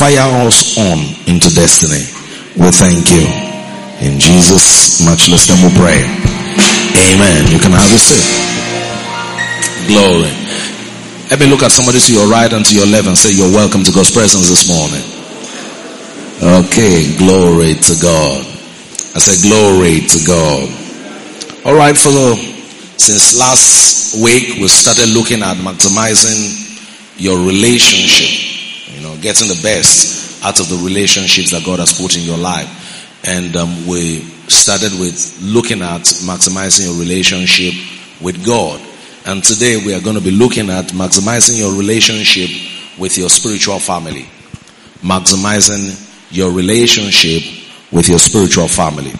fire us on into destiny. We thank you. In Jesus' matchless name we pray. Amen. You can have a seat. Glory. Let me look at somebody to your right and to your left and say, You're welcome to God's presence this morning. Okay, glory to God. I said, Glory to God. All right, the, since last week we started looking at maximizing your relationship, getting the best out of the relationships that God has put in your life. And um, we started with looking at maximizing your relationship with God. And today we are going to be looking at maximizing your relationship with your spiritual family. Maximizing your relationship with your spiritual family.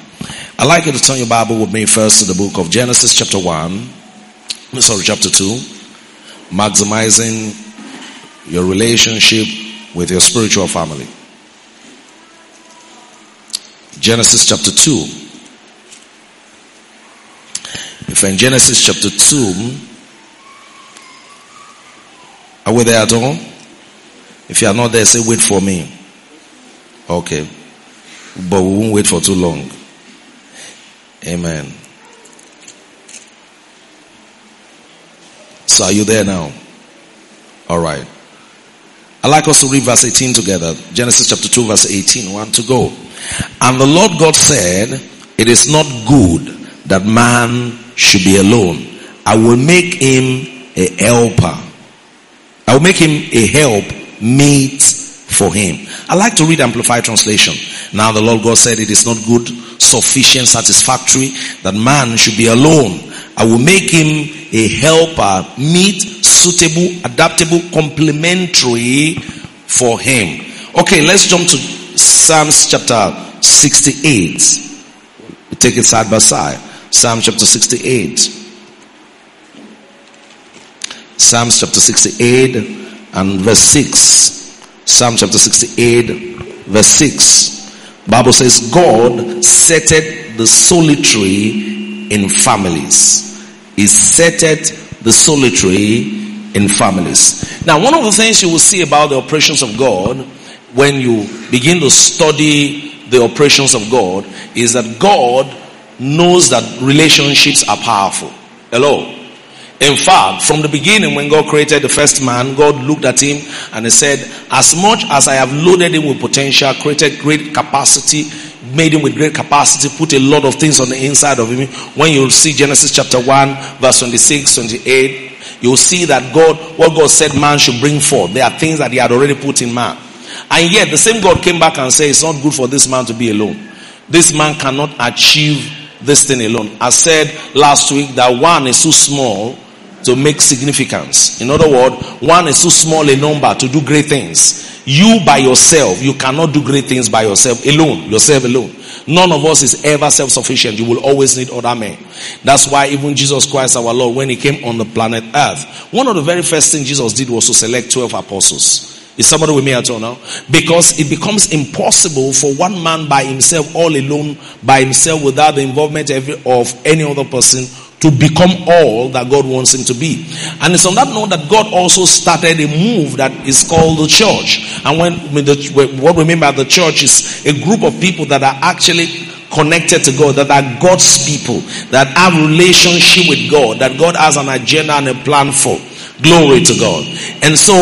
I'd like you to turn your Bible with me first to the book of Genesis chapter 1. Sorry, chapter 2. Maximizing your relationship with your spiritual family. Genesis chapter 2. If in Genesis chapter 2, are we there at all? If you are not there, say, wait for me. Okay. But we won't wait for too long. Amen. So are you there now? All right. I'd like us to read verse 18 together. Genesis chapter 2 verse 18. One to go. And the Lord God said, it is not good that man should be alone. I will make him a helper. I will make him a help meet for him. I like to read Amplified Translation. Now the Lord God said it is not good, sufficient, satisfactory that man should be alone. I will make him a helper, meet, suitable, adaptable, complementary for him. Okay, let's jump to Psalms chapter 68. We take it side by side. Psalm chapter 68. Psalms chapter 68 and verse 6. Psalm chapter 68 verse 6. Bible says God setteth the solitary in families. He setteth the solitary in families. Now, one of the things you will see about the operations of God when you begin to study the operations of God is that God knows that relationships are powerful. Hello. In fact, from the beginning, when God created the first man, God looked at him and he said, As much as I have loaded him with potential, created great capacity, made him with great capacity, put a lot of things on the inside of him. When you see Genesis chapter 1, verse 26, 28, you'll see that God, what God said man should bring forth, there are things that he had already put in man. And yet the same God came back and said, it's not good for this man to be alone. This man cannot achieve this thing alone. I said last week that one is too small to make significance. In other words, one is too small a number to do great things. You by yourself, you cannot do great things by yourself alone, yourself alone. None of us is ever self-sufficient. You will always need other men. That's why even Jesus Christ our Lord, when he came on the planet earth, one of the very first things Jesus did was to select 12 apostles. Is somebody with me at all now? Because it becomes impossible for one man by himself, all alone, by himself, without the involvement of any other person to become all that God wants him to be. And it's on that note that God also started a move that is called the church. And when, what we mean by the church is a group of people that are actually connected to God, that are God's people, that have relationship with God, that God has an agenda and a plan for. Glory to God. And so,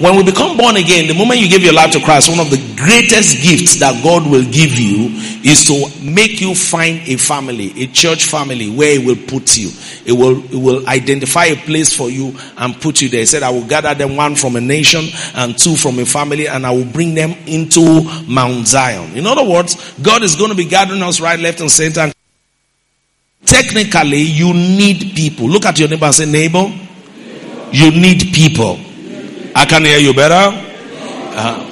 when we become born again, the moment you give your life to Christ, one of the greatest gifts that God will give you is to make you find a family, a church family where He will put you. It will, it will identify a place for you and put you there. He said, I will gather them one from a nation and two from a family and I will bring them into Mount Zion. In other words, God is going to be gathering us right, left, and center. Technically, you need people. Look at your neighbor and say, neighbor, you need people. I can hear you better. Uh,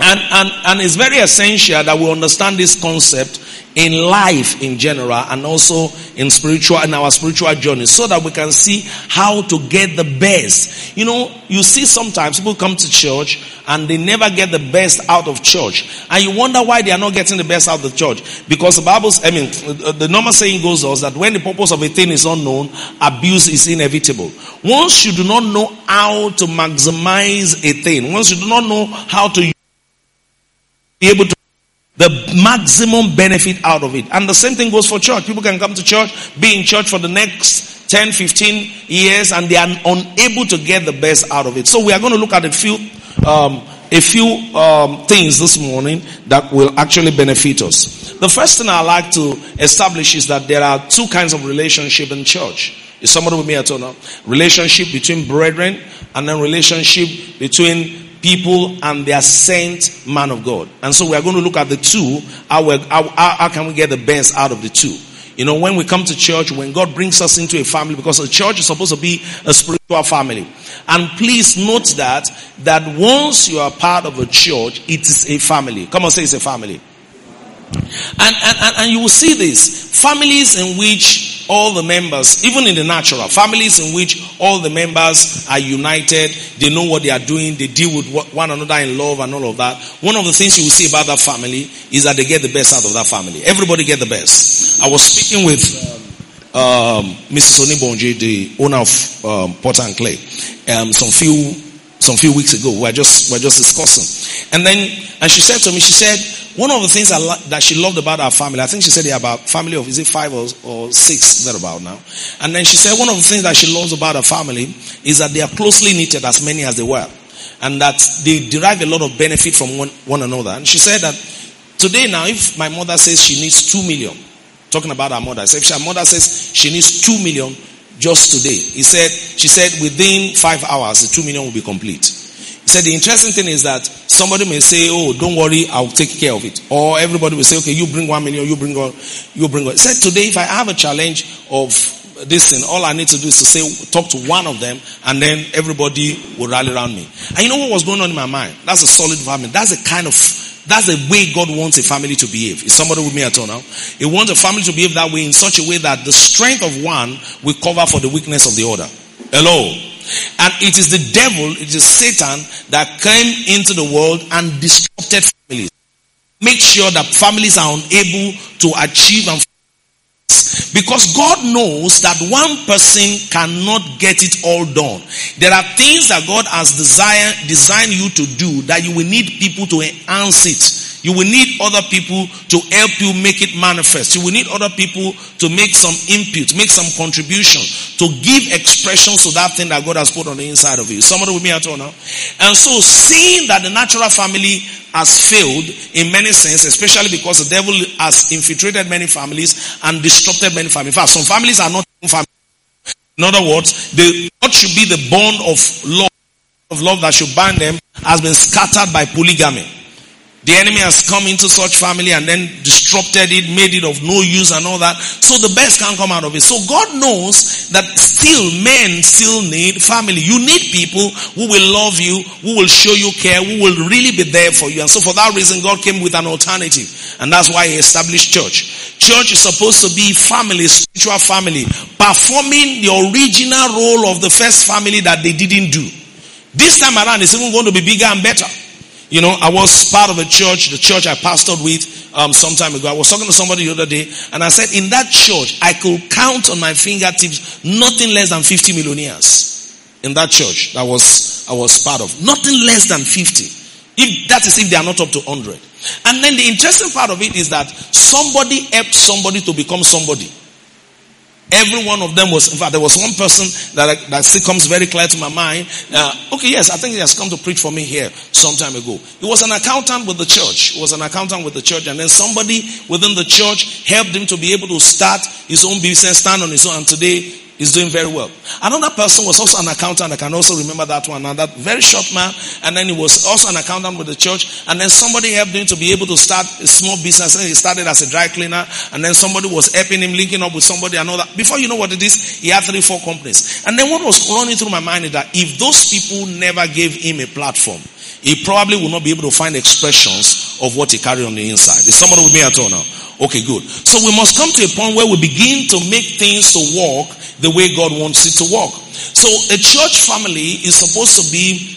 and, and, and it's very essential that we understand this concept in life in general and also in spiritual in our spiritual journey so that we can see how to get the best. You know you see sometimes people come to church and they never get the best out of church. And you wonder why they are not getting the best out of church. Because the bible's i mean the normal saying goes us that when the purpose of a thing is unknown abuse is inevitable. Once you do not know how to maximize a thing once you do not know how to be able to the maximum benefit out of it. And the same thing goes for church. People can come to church, be in church for the next 10, 15 years, and they are unable to get the best out of it. So we are going to look at a few, um, a few um, things this morning that will actually benefit us. The first thing I like to establish is that there are two kinds of relationship in church. Is somebody with me at all now? Relationship between brethren and then relationship between people and their saint man of God. And so we are going to look at the two. How, how, how can we get the best out of the two? You know, when we come to church, when God brings us into a family, because a church is supposed to be a spiritual family. And please note that, that once you are part of a church, it is a family. Come on, say it's a family. And, and, and you will see this. Families in which all the members, even in the natural, families in which all the members are united, they know what they are doing, they deal with one another in love and all of that. One of the things you will see about that family is that they get the best out of that family. Everybody get the best. I was speaking with um, Mrs. Onibonje, the owner of um, Port and Clay, um, some few some few weeks ago. We are just we are just discussing, and then and she said to me, she said one of the things that she loved about our family. I think she said they're about family of is it five or, or six that about now, and then she said one of the things that she loves about her family is that they are closely knitted as many as they were, and that they derive a lot of benefit from one, one another. And she said that today now, if my mother says she needs two million, talking about our mother, so if her mother says she needs two million just today. He said, she said within five hours, the two million will be complete. He said the interesting thing is that somebody may say, oh, don't worry, I'll take care of it. Or everybody will say, okay, you bring one million, you bring one, you bring one. He said today, if I have a challenge of this thing, all I need to do is to say, talk to one of them, and then everybody will rally around me. And you know what was going on in my mind? That's a solid environment. That's the kind of that's the way God wants a family to behave. Is somebody with me at all now? He wants a family to behave that way in such a way that the strength of one will cover for the weakness of the other. Hello? And it is the devil, it is Satan that came into the world and disrupted families. Make sure that families are unable to achieve and because God knows that one person cannot get it all done. There are things that God has designed, designed you to do that you will need people to enhance it. You will need other people to help you make it manifest. You will need other people to make some input, make some contribution, to give expression to that thing that God has put on the inside of you. Somebody with me at all now? And so seeing that the natural family has failed in many sense, especially because the devil has infiltrated many families and disrupted many families. In fact, some families are not families. In other words, the what should be the bond of love of love that should bind them has been scattered by polygamy. The enemy has come into such family and then disrupted it, made it of no use and all that. So the best can't come out of it. So God knows that still men still need family. You need people who will love you, who will show you care, who will really be there for you. And so for that reason, God came with an alternative. And that's why he established church. Church is supposed to be family, spiritual family, performing the original role of the first family that they didn't do. This time around, it's even going to be bigger and better. You know, I was part of a church, the church I pastored with um, some time ago. I was talking to somebody the other day, and I said, in that church, I could count on my fingertips nothing less than 50 millionaires. In that church that was I was part of, nothing less than 50. If that is if they are not up to 100. And then the interesting part of it is that somebody helped somebody to become somebody. Every one of them was, in fact, there was one person that, that still comes very clear to my mind. Uh, okay, yes, I think he has come to preach for me here some time ago. He was an accountant with the church. He was an accountant with the church, and then somebody within the church helped him to be able to start his own business, stand on his own, and today is doing very well. Another person was also an accountant. I can also remember that one. And that very short man. And then he was also an accountant with the church. And then somebody helped him to be able to start a small business. And he started as a dry cleaner. And then somebody was helping him, linking up with somebody all that. Before you know what it is, he had three, four companies. And then what was running through my mind is that if those people never gave him a platform, he probably will not be able to find expressions of what he carried on the inside. Is somebody with me at all now? Okay, good. So we must come to a point where we begin to make things to work the way God wants it to work. So a church family is supposed to be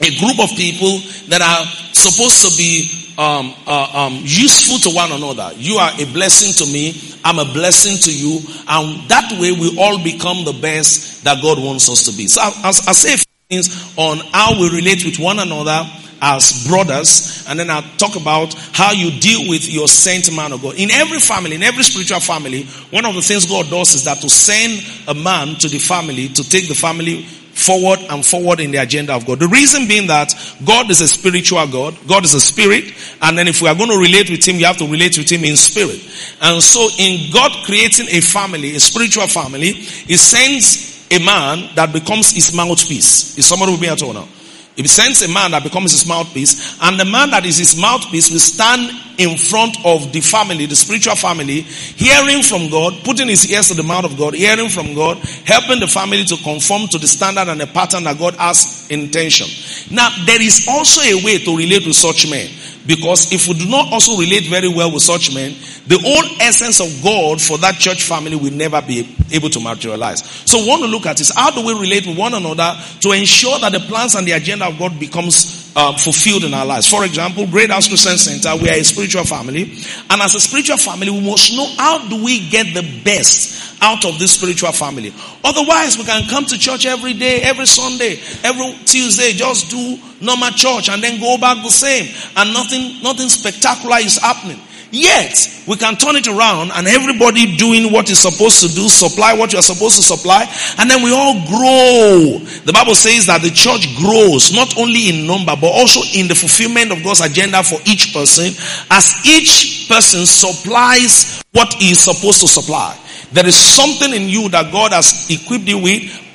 a group of people that are supposed to be um, uh, um, useful to one another. You are a blessing to me. I'm a blessing to you. And that way we all become the best that God wants us to be. So I'll, I'll say things on how we relate with one another as brothers, and then I'll talk about how you deal with your saint man of God. In every family, in every spiritual family, one of the things God does is that to send a man to the family to take the family forward and forward in the agenda of God. The reason being that God is a spiritual God. God is a spirit. And then if we are going to relate with Him, you have to relate with Him in spirit. And so in God creating a family, a spiritual family, He sends a man that becomes His mouthpiece. Is somebody with me at all now? He sends a man that becomes his mouthpiece, and the man that is his mouthpiece will stand in front of the family, the spiritual family, hearing from God, putting his ears to the mouth of God, hearing from God, helping the family to conform to the standard and the pattern that God has intention. Now, there is also a way to relate with such men. Because if we do not also relate very well with such men, the whole essence of God for that church family will never be able to materialize. So we want to look at is how do we relate with one another to ensure that the plans and the agenda of God becomes uh, fulfilled in our lives. For example, Great House Christian Center, we are a spiritual family. And as a spiritual family, we must know how do we get the best out of this spiritual family. Otherwise, we can come to church every day, every Sunday, every Tuesday, just do normal church and then go back the same. And nothing, nothing spectacular is happening. Yet, we can turn it around and everybody doing what is supposed to do, supply what you are supposed to supply, and then we all grow. The Bible says that the church grows not only in number, but also in the fulfillment of God's agenda for each person, as each person supplies what he is supposed to supply. There is something in you that God has equipped you with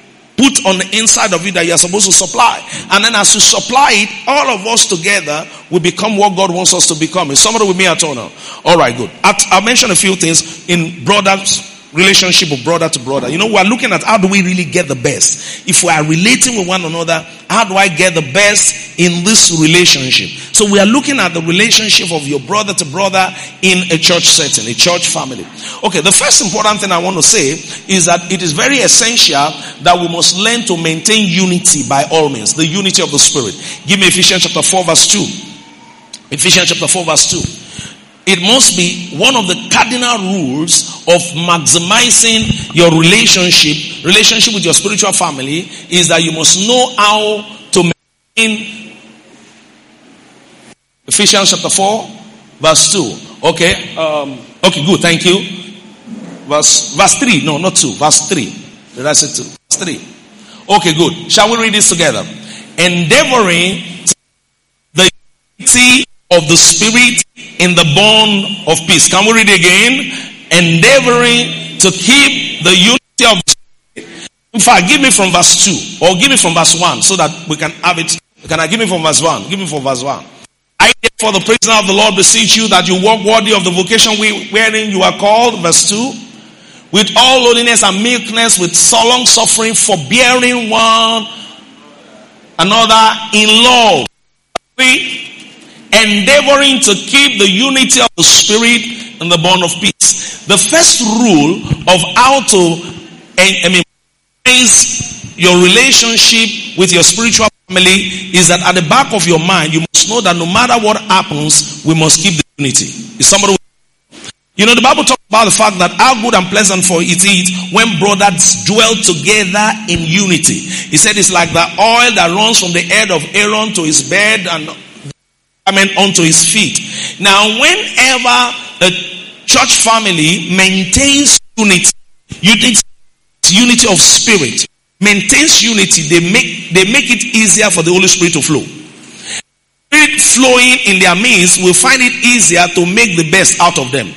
put on the inside of you that you are supposed to supply. And then as you supply it, all of us together will become what God wants us to become. Is somebody with me at all now? All right, good. I'll mention a few things in brothers relationship of brother to brother. You know, we are looking at how do we really get the best. If we are relating with one another, how do I get the best in this relationship? So we are looking at the relationship of your brother to brother in a church setting, a church family. Okay, the first important thing I want to say is that it is very essential that we must learn to maintain unity by all means, the unity of the spirit. Give me Ephesians chapter 4 verse 2. Ephesians chapter 4 verse 2 it must be one of the cardinal rules of maximizing your relationship, relationship with your spiritual family, is that you must know how to maintain Ephesians chapter 4, verse 2. Okay, um, okay, good, thank you. Verse, verse 3, no, not 2, verse 3. Did I say 2? Verse 3. Okay, good. Shall we read this together? Endeavoring the unity of the Spirit in the bond of peace. Can we read again? Endeavoring to keep the unity of. In fact, give me from verse 2 or give me from verse 1 so that we can have it. Can I give me from verse 1? Give me from verse 1. I therefore the prisoner of the Lord beseech you that you walk worthy of the vocation wherein you are called. Verse 2 with all lowliness and meekness, with solemn suffering, forbearing one another in love. Three, endeavoring to keep the unity of the spirit and the bond of peace. The first rule of how to eh, I mean, your relationship with your spiritual family is that at the back of your mind, you must know that no matter what happens, we must keep the unity. Is somebody you know, the Bible talks about the fact that how good and pleasant for it is when brothers dwell together in unity. He said it's like the oil that runs from the head of Aaron to his bed and garment onto his feet. Now, whenever a church family maintains unity, unity, unity of spirit, maintains unity, they make they make it easier for the Holy Spirit to flow. Spirit flowing in their midst will find it easier to make the best out of them.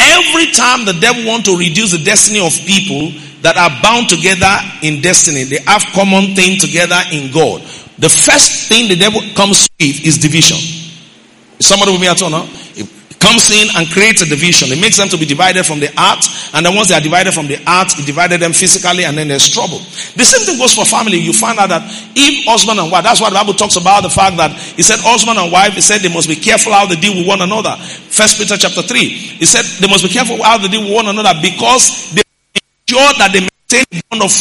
Every time the devil want to reduce the destiny of people that are bound together in destiny, they have common thing together in God. The first thing the devil comes with is division. Somebody with me at all now? It comes in and creates a division. It makes them to be divided from the art. And then once they are divided from the art, it divided them physically and then there's trouble. The same thing goes for family. You find out that if husband and wife, that's why the Bible talks about the fact that he said husband and wife, he said they must be careful how they deal with one another. First Peter chapter 3. He said they must be careful how they deal with one another because they ensure that they maintain bond of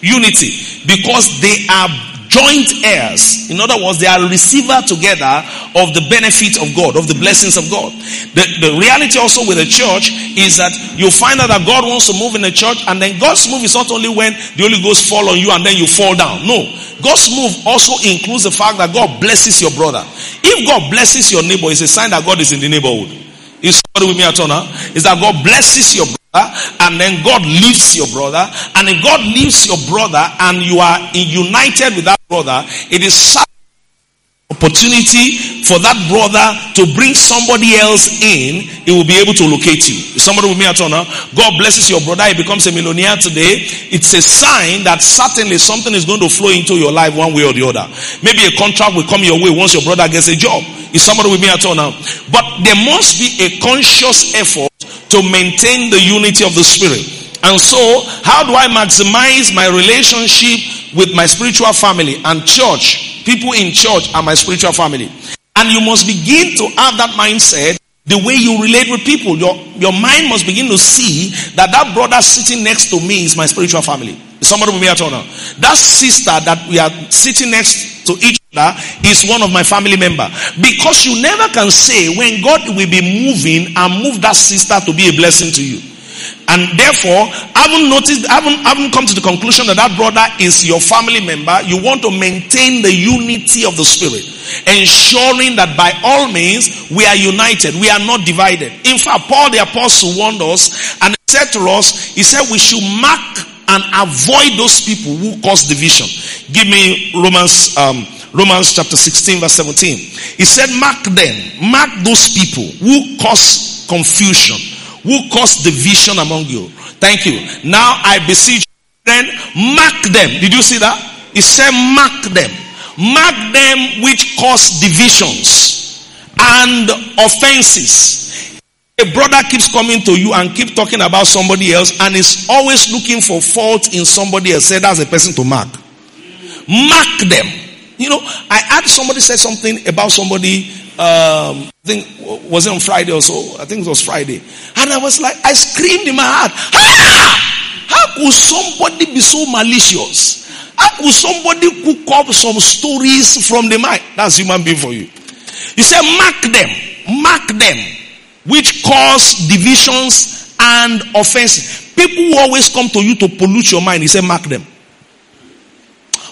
unity because they are joint heirs. In other words, they are receiver together of the benefit of God, of the blessings of God. The, the reality also with the church is that you find out that God wants to move in the church and then God's move is not only when the Holy Ghost fall on you and then you fall down. No. God's move also includes the fact that God blesses your brother. If God blesses your neighbor, it's a sign that God is in the neighborhood. Is somebody with me at all now? Is that God blesses your brother and then God leaves your brother. And if God leaves your brother and you are united with that brother, it is opportunity for that brother to bring somebody else in, he will be able to locate you. Somebody with me at now. God blesses your brother, he becomes a millionaire today. It's a sign that certainly something is going to flow into your life one way or the other. Maybe a contract will come your way once your brother gets a job. Is somebody with me at all now? But there must be a conscious effort to maintain the unity of the spirit. And so, how do I maximize my relationship with my spiritual family and church People in church are my spiritual family. And you must begin to have that mindset the way you relate with people. Your, your mind must begin to see that that brother sitting next to me is my spiritual family. Somebody with me at all. That sister that we are sitting next to each other is one of my family member. Because you never can say when God will be moving and move that sister to be a blessing to you. And therefore, I haven't noticed, haven't, haven't come to the conclusion that that brother is your family member. You want to maintain the unity of the spirit, ensuring that by all means we are united. We are not divided. In fact, Paul the apostle warned us and said to us, he said we should mark and avoid those people who cause division. Give me Romans, um, Romans chapter 16 verse 17. He said, mark them, mark those people who cause confusion who caused division among you. Thank you. Now I beseech then mark them. Did you see that? He said mark them. Mark them which cause divisions and offenses. A brother keeps coming to you and keep talking about somebody else and is always looking for fault in somebody else. Say that's a person to mark. Mark them. You know, I had somebody say something about somebody um, I think was it on Friday or so? I think it was Friday. And I was like, I screamed in my heart, ah! How could somebody be so malicious? How could somebody cook up some stories from the mind? That's human being for you. He said, mark them, mark them, which cause divisions and offenses. People who always come to you to pollute your mind, he said, mark them.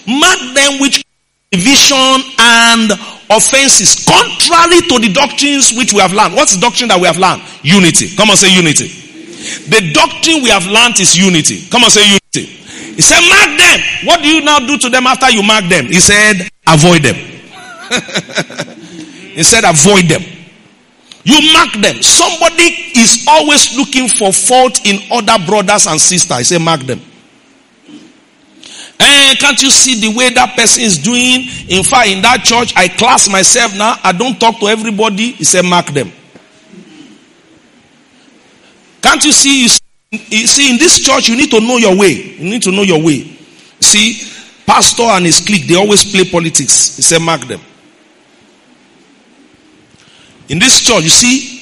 Mark them which division and offenses contrary to the doctrines which we have learned. What's the doctrine that we have learned? Unity. Come on, say unity. The doctrine we have learned is unity. Come on, say unity. He said, mark them. What do you now do to them after you mark them? He said, avoid them. he said, avoid them. You mark them. Somebody is always looking for fault in other brothers and sisters. Said, mark them. And can't you see the way that person is doing? In fact, in that church, I class myself now. I don't talk to everybody. He said, mark them. Can't you see? You see, in this church, you need to know your way. You need to know your way. See, pastor and his clique, they always play politics. He said, mark them. In this church, you see,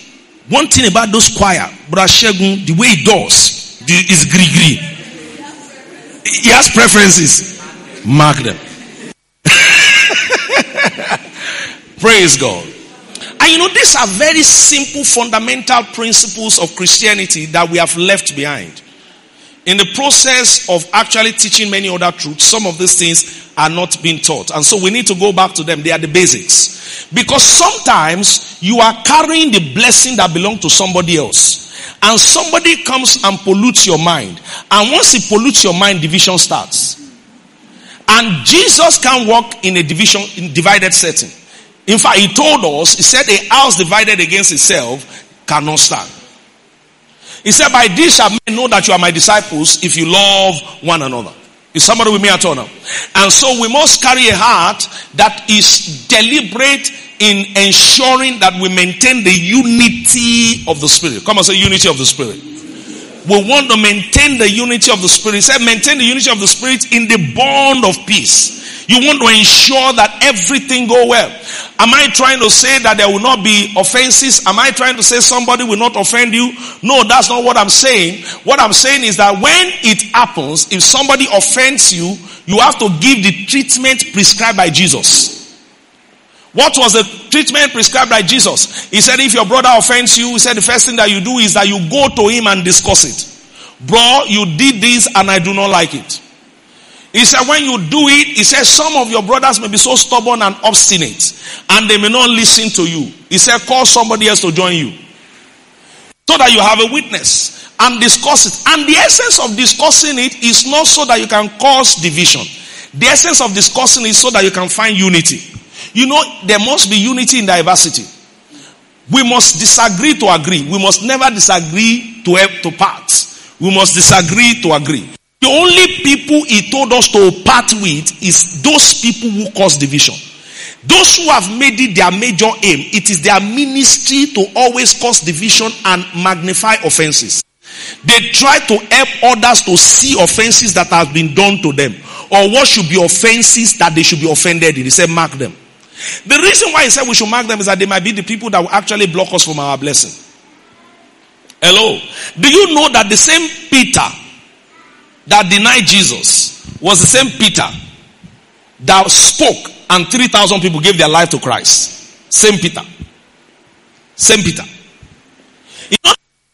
one thing about those choir, Brother Segun, the way he does is gree he has preferences. Mark them. Praise God. And you know, these are very simple fundamental principles of Christianity that we have left behind. In the process of actually teaching many other truths, some of these things are not being taught. And so we need to go back to them. They are the basics. Because sometimes you are carrying the blessing that belongs to somebody else and somebody comes and pollutes your mind. And once he pollutes your mind, division starts. And Jesus can walk in a division, in divided setting. In fact, he told us, he said a house divided against itself cannot stand. He said, by this shall men know that you are my disciples if you love one another. Is somebody with me at all now? And so we must carry a heart that is deliberate in ensuring that we maintain the unity of the Spirit. Come on, say unity of the Spirit. We want to maintain the unity of the Spirit. Say maintain the unity of the Spirit in the bond of peace. You want to ensure that everything go well. Am I trying to say that there will not be offenses? Am I trying to say somebody will not offend you? No, that's not what I'm saying. What I'm saying is that when it happens, if somebody offends you, you have to give the treatment prescribed by Jesus. What was the treatment prescribed by Jesus. He said, if your brother offends you, he said, the first thing that you do is that you go to him and discuss it. Bro, you did this and I do not like it. He said, when you do it, he said, some of your brothers may be so stubborn and obstinate and they may not listen to you. He said, call somebody else to join you so that you have a witness and discuss it. And the essence of discussing it is not so that you can cause division. The essence of discussing is so that you can find unity. You know, there must be unity in diversity. We must disagree to agree. We must never disagree to, have to parts. We must disagree to agree. The only people he told us to part with is those people who cause division. Those who have made it their major aim, it is their ministry to always cause division and magnify offenses. They try to help others to see offenses that have been done to them or what should be offenses that they should be offended in. He said, mark them. The reason why he said we should mark them is that they might be the people that will actually block us from our blessing. Hello. Do you know that the same Peter that denied Jesus was the same Peter that spoke and 3,000 people gave their life to Christ? Same Peter. Same Peter.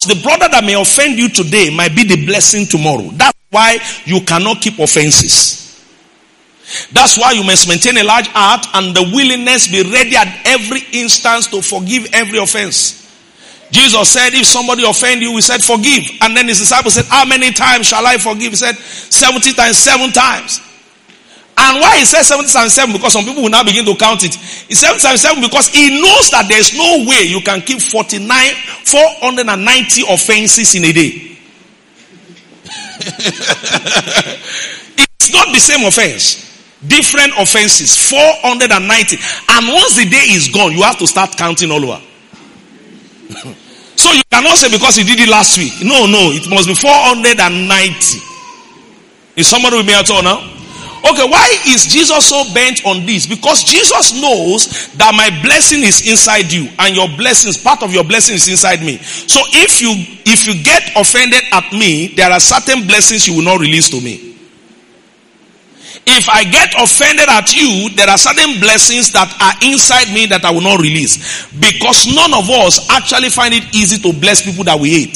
The brother that may offend you today might be the blessing tomorrow. That's why you cannot keep offenses. That's why you must maintain a large heart and the willingness be ready at every instance to forgive every offense. Jesus said, if somebody offend you, we said forgive. And then his disciples said, how many times shall I forgive? He said, 70 times, seven times. And why he said 70 times 7? Because some people will now begin to count it. It's 70 times 7 because he knows that there's no way you can keep 49, 490 offenses in a day. it's not the same offense. Different offenses. 490. And once the day is gone, you have to start counting all over. so you cannot say because you did it last week. No, no. It must be 490. Is somebody with me at all now? Okay, why is Jesus so bent on this? Because Jesus knows that my blessing is inside you and your blessings, part of your blessing is inside me. So if you, if you get offended at me, there are certain blessings you will not release to me. If I get offended at you, there are certain blessings that are inside me that I will not release. Because none of us actually find it easy to bless people that we hate.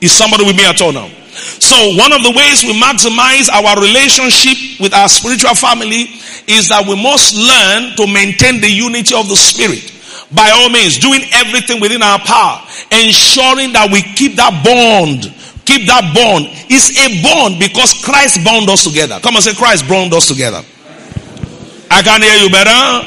Is somebody with me at all now? So one of the ways we maximize our relationship with our spiritual family is that we must learn to maintain the unity of the spirit. By all means, doing everything within our power, ensuring that we keep that bond. Keep that bond. It's a bond because Christ bound us together. Come and say Christ bound us together. I can hear you better.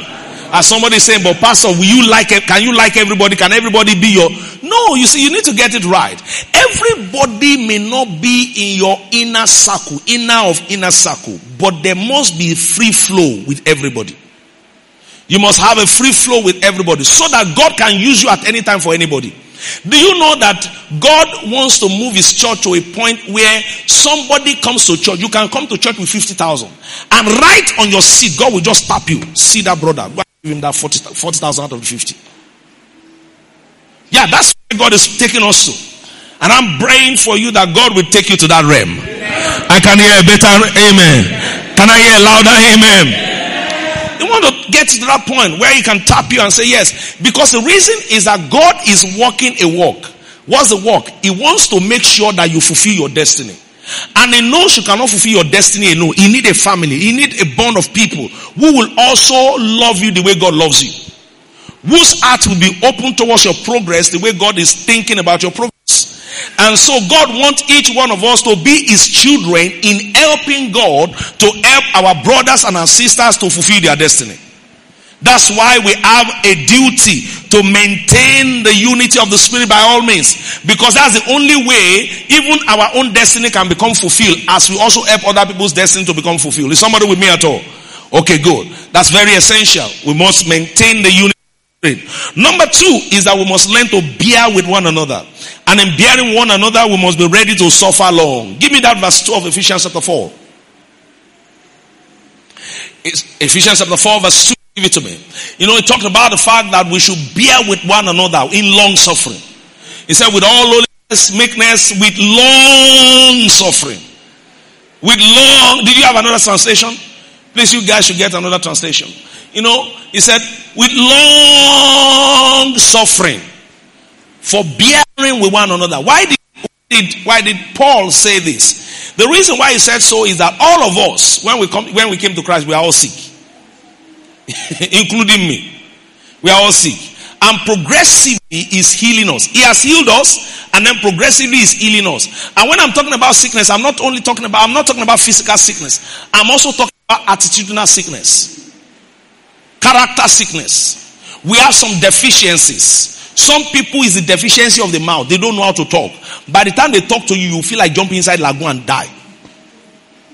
As somebody saying, but pastor, will you like it? Can you like everybody? Can everybody be your? No, you see, you need to get it right. Everybody may not be in your inner circle, inner of inner circle, but there must be free flow with everybody. You must have a free flow with everybody so that God can use you at any time for anybody. Do you know that God wants to move his church to a point where somebody comes to church? You can come to church with 50,000 and right on your seat, God will just tap you. See that brother. Give him that 40,000 40, out of the 50. Yeah, that's where God is taking us to. And I'm praying for you that God will take you to that realm. I can hear a better amen. Can I hear a louder amen? You want to get to that point where he can tap you and say yes. Because the reason is that God is walking a walk. What's the walk? He wants to make sure that you fulfill your destiny. And he knows you cannot fulfill your destiny alone. You need a family. You need a bond of people who will also love you the way God loves you. Whose heart will be open towards your progress the way God is thinking about your progress. And so God wants each one of us to be his children in helping God to help our brothers and our sisters to fulfill their destiny. That's why we have a duty to maintain the unity of the spirit by all means. Because that's the only way even our own destiny can become fulfilled as we also help other people's destiny to become fulfilled. Is somebody with me at all? Okay, good. That's very essential. We must maintain the unity. Number two is that we must learn to bear with one another. And in bearing one another, we must be ready to suffer long. Give me that verse 2 of Ephesians chapter 4. It's Ephesians chapter 4 verse 2. Give it to me. You know, he talked about the fact that we should bear with one another in long suffering. He said, with all lowliness, meekness, with long suffering. With long, did you have another translation? Please, you guys should get another translation. you know, he said, with long suffering for bearing with one another. Why did, did, why did Paul say this? The reason why he said so is that all of us, when we come, when we came to Christ, we are all sick. including me. We are all sick. And progressively is healing us. He has healed us and then progressively is healing us. And when I'm talking about sickness, I'm not only talking about, I'm not talking about physical sickness. I'm also talking about attitudinal sickness. Character sickness. We have some deficiencies. Some people is the deficiency of the mouth. They don't know how to talk. By the time they talk to you, you feel like jumping inside lagoon and die.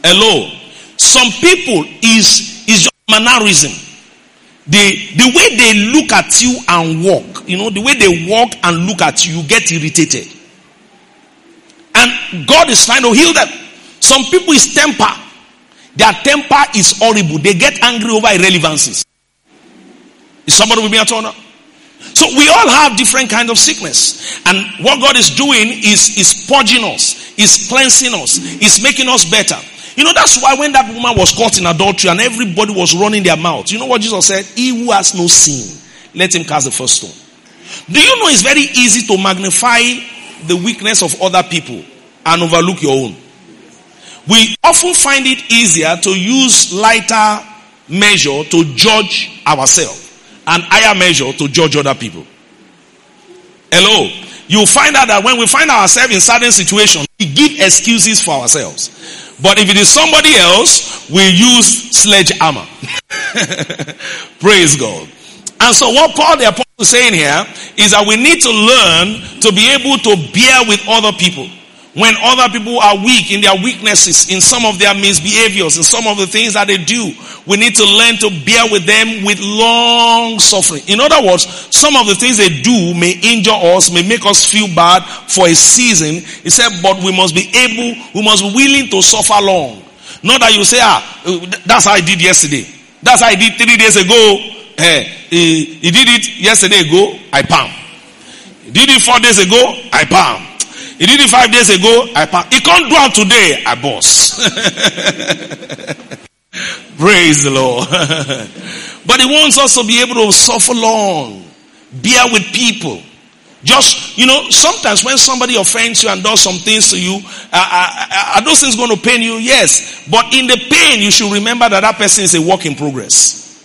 Hello. Some people is, is your mannerism. The, the way they look at you and walk, you know, the way they walk and look at you, you get irritated. And God is trying to heal them. Some people is temper. Their temper is horrible. They get angry over irrelevancies. Is somebody with me at all now? So we all have different kind of sickness. And what God is doing is, is purging us, is cleansing us, is making us better. You know, that's why when that woman was caught in adultery and everybody was running their mouth, you know what Jesus said? He who has no sin, let him cast the first stone. Do you know it's very easy to magnify the weakness of other people and overlook your own? We often find it easier to use lighter measure to judge ourselves and higher measure to judge other people. Hello. You find out that when we find ourselves in certain situations, we give excuses for ourselves. But if it is somebody else, we use sledgehammer. Praise God. And so what Paul the apostle is saying here is that we need to learn to be able to bear with other people when other people are weak in their weaknesses, in some of their misbehaviors, in some of the things that they do, we need to learn to bear with them with long suffering. In other words, some of the things they do may injure us, may make us feel bad for a season. He said, but we must be able, we must be willing to suffer long. Not that you say, ah, that's how I did yesterday. That's how I did three days ago. Hey, eh, he, he did it yesterday ago, I palm. Did it four days ago, I palm. He did it five days ago. I he can't do it today. I boss. Praise the Lord. but he wants us to be able to suffer long, bear with people. Just, you know, sometimes when somebody offends you and does some things to you, uh, uh, uh are those things going to pain you? Yes. But in the pain, you should remember that that person is a work in progress.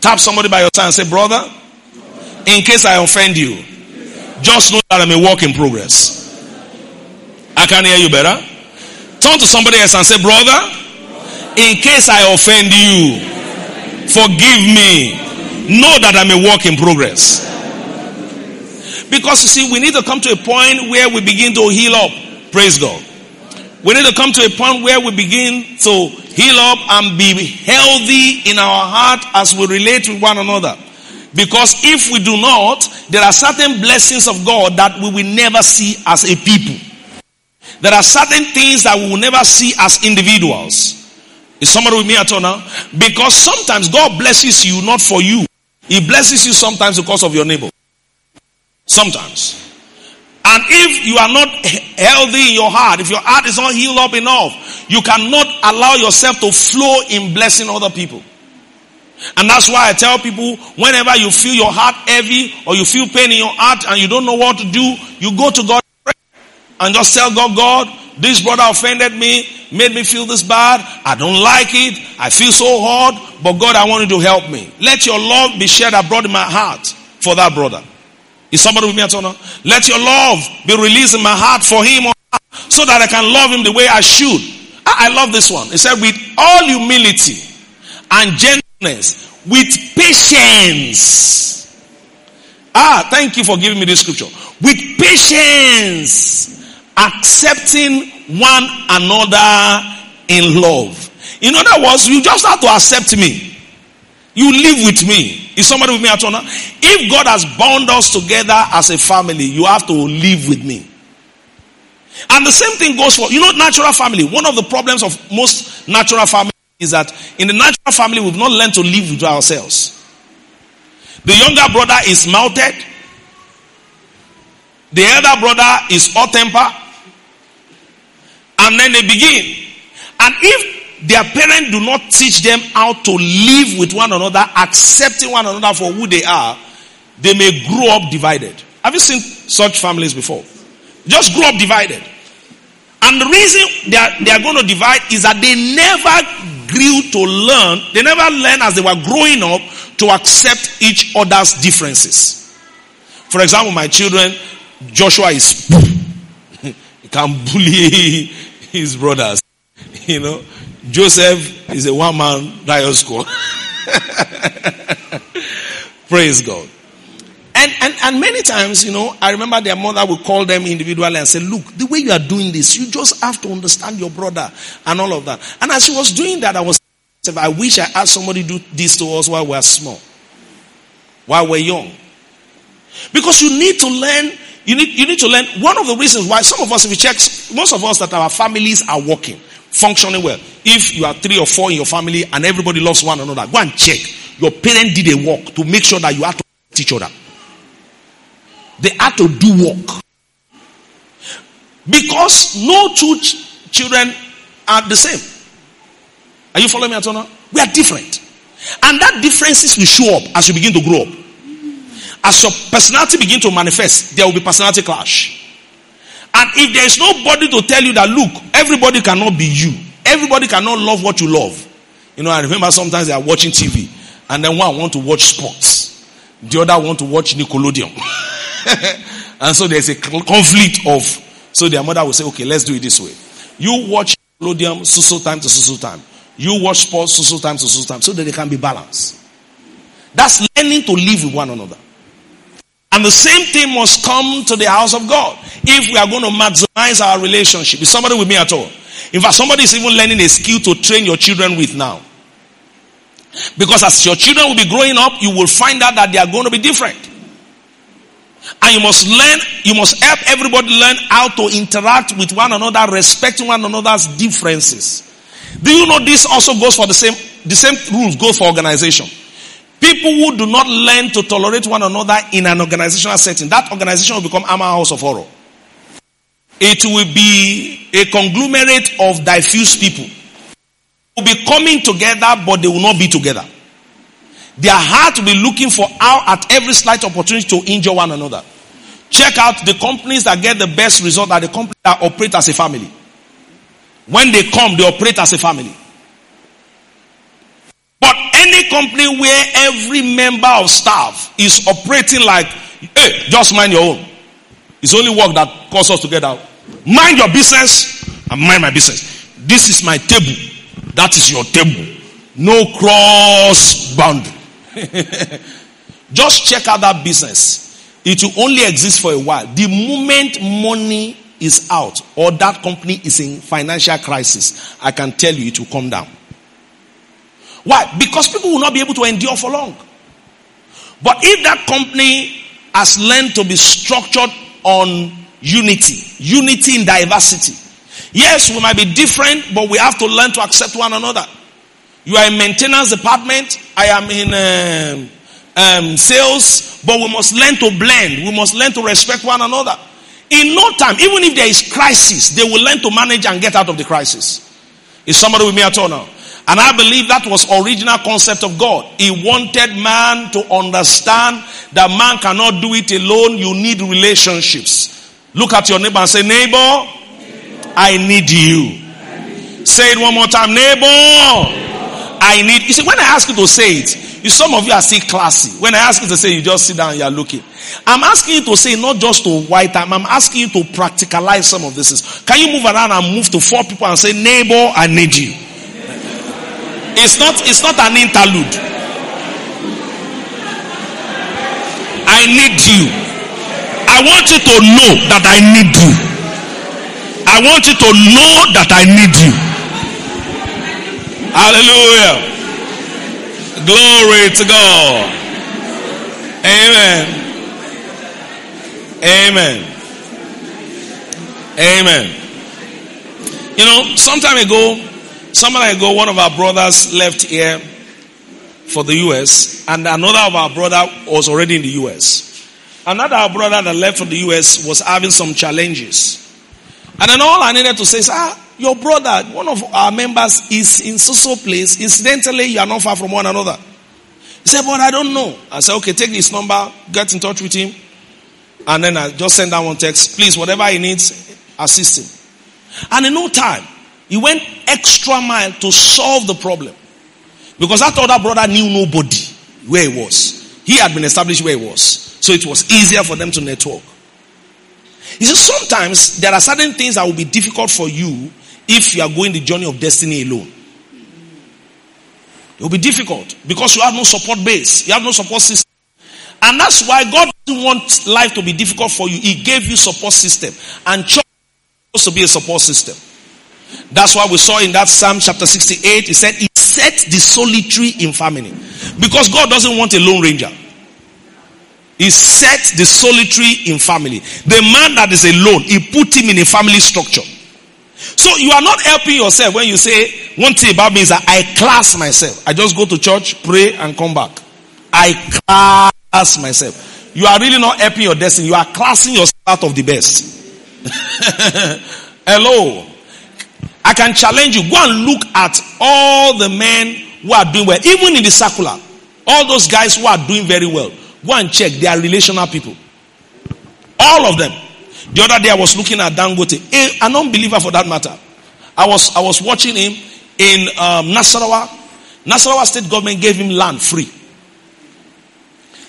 Tap somebody by your side and say, brother, in case I offend you, just know that I'm a work in progress. I can hear you better. Turn to somebody else and say, Brother, in case I offend you, forgive me. Know that I'm a work in progress. Because you see, we need to come to a point where we begin to heal up. Praise God. We need to come to a point where we begin to heal up and be healthy in our heart as we relate with one another. Because if we do not, there are certain blessings of God that we will never see as a people. There are certain things that we will never see as individuals. Is somebody with me at all now? Because sometimes God blesses you not for you. He blesses you sometimes because of your neighbor. Sometimes. And if you are not healthy in your heart, if your heart is not healed up enough, you cannot allow yourself to flow in blessing other people. And that's why I tell people whenever you feel your heart heavy or you feel pain in your heart and you don't know what to do, you go to God and just tell God, God, this brother offended me, made me feel this bad. I don't like it. I feel so hard, but God, I want you to help me. Let your love be shared abroad in my heart for that brother. Is somebody with me at all? Let your love be released in my heart for him so that I can love him the way I should. I, I love this one. It said, with all humility and gentleness, with patience. Ah, thank you for giving me this scripture. With patience accepting one another in love. In other words, you just have to accept me. You live with me. Is somebody with me at all? If God has bound us together as a family, you have to live with me. And the same thing goes for, you know, natural family. One of the problems of most natural families is that in the natural family, we've not learned to live with ourselves. The younger brother is mounted. The elder brother is hot temper and then they begin. And if their parents do not teach them how to live with one another, accepting one another for who they are, they may grow up divided. Have you seen such families before? Just grow up divided. And the reason they are, they are going to divide is that they never grew to learn, they never learned as they were growing up to accept each other's differences. For example, my children, Joshua is he can bully his brothers. You know, Joseph is a one man riot squad. Praise God. And, and, and many times, you know, I remember their mother would call them individually and say, Look, the way you are doing this, you just have to understand your brother and all of that. And as she was doing that, I was, I wish I had somebody do this to us while we are small, while we're young. Because you need to learn, you need, you need to learn. One of the reasons why some of us, if you check, most of us that our families are working, functioning well. If you are three or four in your family and everybody loves one another, go and check. Your parent did a work to make sure that you have to each other. They had to do work. Because no two ch- children are the same. Are you following me, Atona? We are different. And that differences will show up as you begin to grow up. As your personality begin to manifest, there will be personality clash. And if there is nobody to tell you that, look, everybody cannot be you. Everybody cannot love what you love. You know, I remember sometimes they are watching TV and then one want to watch sports. The other want to watch Nickelodeon. and so there's a conflict of, so their mother will say, okay, let's do it this way. You watch Nickelodeon so so time to so so time. You watch sports so so time to so so time so that they can be balanced. That's learning to live with one another. And the same thing must come to the house of God if we are going to maximize our relationship. Is somebody with me at all? In fact, somebody is even learning a skill to train your children with now. Because as your children will be growing up, you will find out that they are going to be different. And you must learn, you must help everybody learn how to interact with one another, respecting one another's differences. Do you know this also goes for the same, the same rules go for organization. People who do not learn to tolerate one another in an organizational setting, that organization will become Amma House of Horror. It will be a conglomerate of diffuse people. Will be coming together, but they will not be together. Their heart will be looking for how at every slight opportunity to injure one another. Check out the companies that get the best result are the companies that operate as a family. When they come, they operate as a family. But any company where every member of staff is operating like, hey, just mind your own. It's only work that calls us together. Mind your business and mind my business. This is my table. That is your table. No cross boundary. just check out that business. It will only exist for a while. The moment money is out or that company is in financial crisis, I can tell you it will come down. Why? Because people will not be able to endure for long. But if that company has learned to be structured on unity, unity in diversity. Yes, we might be different, but we have to learn to accept one another. You are in maintenance department. I am in um, um, sales, but we must learn to blend. We must learn to respect one another. In no time, even if there is crisis, they will learn to manage and get out of the crisis. Is somebody with me at all now? And I believe that was original concept of God. He wanted man to understand that man cannot do it alone. You need relationships. Look at your neighbor and say, neighbor. I need you. Say it one more time, neighbor. neighbor. I need. You see, when I ask you to say it, you, some of you are still classy. When I ask you to say, you just sit down and you are looking. I'm asking you to say not just to white time. I'm asking you to practicalize some of this. Can you move around and move to four people and say, neighbor, I need you. It's not, it's not an interlude. I need you. I want you to know that I need you. I want you to know that I need you. Hallelujah. Glory to God. Amen. Amen. Amen. You know, some time ago, some time ago, one of our brothers left here for the US, and another of our brother was already in the US. Another brother that left for the US was having some challenges. And then all I needed to say is, ah, your brother, one of our members is in so so place. Incidentally, you are not far from one another. He said, but I don't know. I said, okay, take his number, get in touch with him. And then I just send down one text. Please, whatever he needs, assist him. And in no time, he went extra mile to solve the problem. Because that other brother knew nobody where he was. He had been established where he was. So it was easier for them to network. You see, sometimes there are certain things that will be difficult for you if you are going the journey of destiny alone. It will be difficult because you have no support base, you have no support system. And that's why God doesn't want life to be difficult for you. He gave you support system. And church is supposed to be a support system. That's why we saw in that Psalm chapter 68, he said, He set the solitary in family. Because God doesn't want a lone ranger. He set the solitary in family. The man that is alone, he put him in a family structure. So you are not helping yourself when you say, one thing about me is that I class myself. I just go to church, pray, and come back. I class myself. You are really not helping your destiny. You are classing yourself out of the best. Hello. I can challenge you. Go and look at all the men who are doing well, even in the circular. All those guys who are doing very well. Go and check. They are relational people. All of them. The other day I was looking at Dangote, an unbeliever for that matter. I was, I was watching him in um, Nasarawa. Nasarawa state government gave him land free.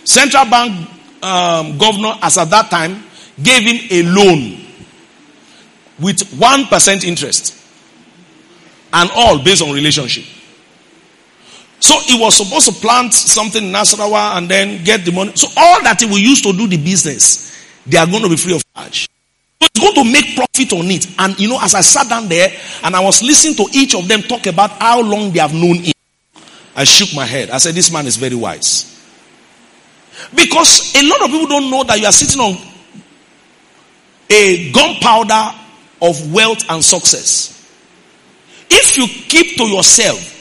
Central bank um, governor, as at that time, gave him a loan with 1% interest. And all based on relationship. So he was supposed to plant something in Nasarawa and then get the money. So all that he will use to do the business, they are going to be free of charge. So he's going to make profit on it. And you know, as I sat down there and I was listening to each of them talk about how long they have known him, I shook my head. I said, This man is very wise. Because a lot of people don't know that you are sitting on a gunpowder of wealth and success. If you keep to yourself,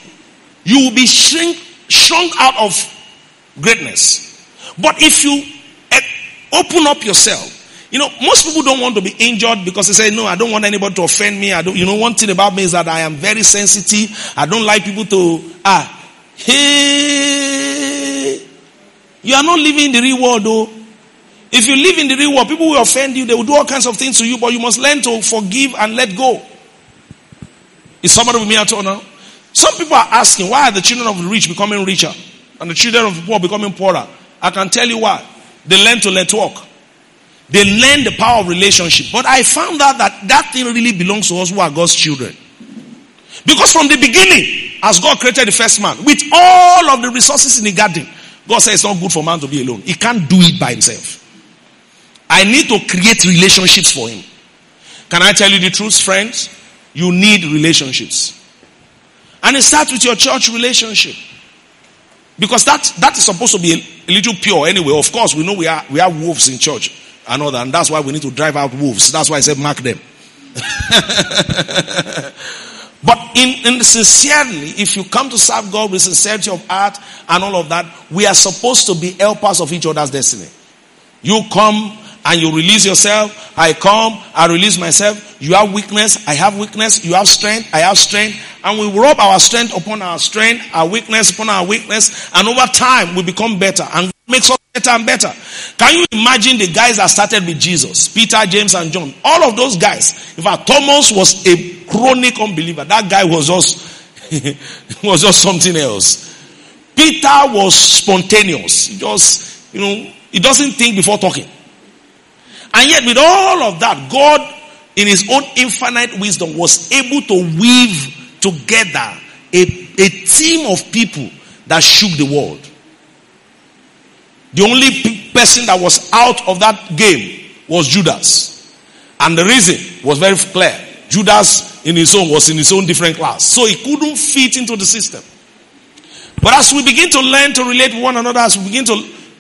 you will be shrink, shrunk out of greatness. But if you eh, open up yourself, you know, most people don't want to be injured because they say, no, I don't want anybody to offend me. I don't, you know, one thing about me is that I am very sensitive. I don't like people to, ah, hey, you are not living in the real world though. If you live in the real world, people will offend you. They will do all kinds of things to you, but you must learn to forgive and let go. Is somebody with me at all now? Some people are asking, why are the children of the rich becoming richer and the children of the poor becoming poorer? I can tell you why. They learn to let walk. They learn the power of relationship. But I found out that that thing really belongs to us who are God's children. Because from the beginning, as God created the first man, with all of the resources in the garden, God said it's not good for man to be alone. He can't do it by himself. I need to create relationships for him. Can I tell you the truth, friends? You need relationships. And it starts with your church relationship. Because that, that is supposed to be a, little pure anyway. Of course, we know we are, we are wolves in church and all that. And that's why we need to drive out wolves. That's why I said mark them. but in, in sincerely, if you come to serve God with sincerity of heart and all of that, we are supposed to be helpers of each other's destiny. You come and you release yourself. I come, I release myself. You have weakness, I have weakness. You have strength, I have strength. And we rub our strength upon our strength, our weakness upon our weakness. And over time, we become better and makes us better and better. Can you imagine the guys that started with Jesus? Peter, James, and John. All of those guys. In fact, Thomas was a chronic unbeliever. That guy was just, was just something else. Peter was spontaneous. He just, you know, he doesn't think before talking. And yet, with all of that, God, in His own infinite wisdom, was able to weave together a, a team of people that shook the world. The only person that was out of that game was Judas. And the reason was very clear. Judas in his own was in his own different class. So he couldn't fit into the system. But as we begin to learn to relate one another, as we begin to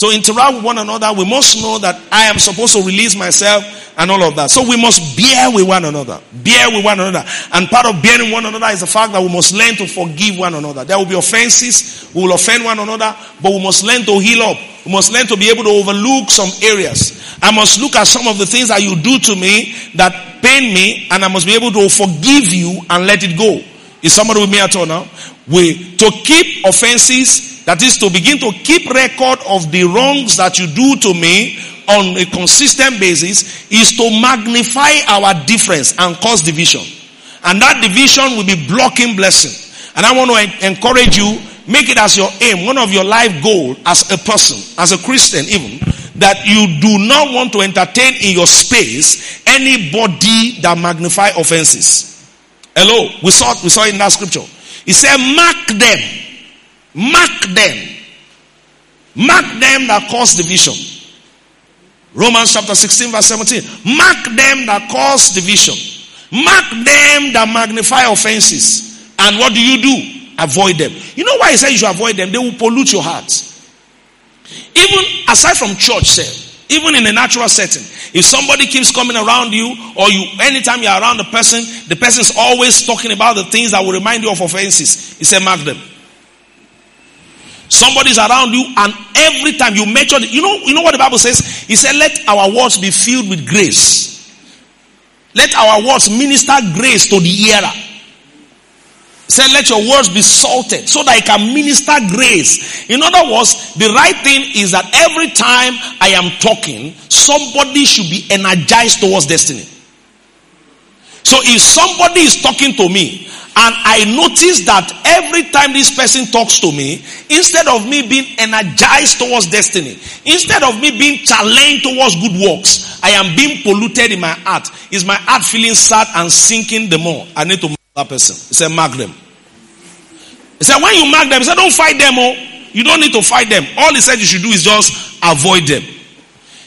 to interact with one another, we must know that I am supposed to release myself and all of that. So we must bear with one another. Bear with one another. And part of bearing one another is the fact that we must learn to forgive one another. There will be offenses. We will offend one another, but we must learn to heal up. We must learn to be able to overlook some areas. I must look at some of the things that you do to me that pain me, and I must be able to forgive you and let it go. Is somebody with me at all now? We to keep offenses, that is to begin to keep record of the wrongs that you do to me on a consistent basis, is to magnify our difference and cause division. And that division will be blocking blessing. And I want to encourage you, make it as your aim, one of your life goal as a person, as a Christian even, that you do not want to entertain in your space anybody that magnify offenses. Hello, we saw we saw in that scripture. He said, "Mark them, mark them, mark them that cause division." Romans chapter 16, verse 17. Mark them that cause division. Mark them that magnify offenses. And what do you do? Avoid them. You know why he said you should avoid them? They will pollute your heart. Even aside from church, say, even in a natural setting, if somebody keeps coming around you, or you, anytime you're around the person, the person is always talking about the things that will remind you of offenses. He said, mark them. Somebody's around you, and every time you mention, you know, you know what the Bible says? He said, let our words be filled with grace. Let our words minister grace to the hearer. Said, let your words be salted so that I can minister grace. In other words, the right thing is that every time I am talking, somebody should be energized towards destiny. So if somebody is talking to me and I notice that every time this person talks to me, instead of me being energized towards destiny, instead of me being challenged towards good works, I am being polluted in my heart. Is my heart feeling sad and sinking the more? I need to that person. He said, mark them. He said, when you mark them, he said, don't fight them. Oh, you don't need to fight them. All he said you should do is just avoid them.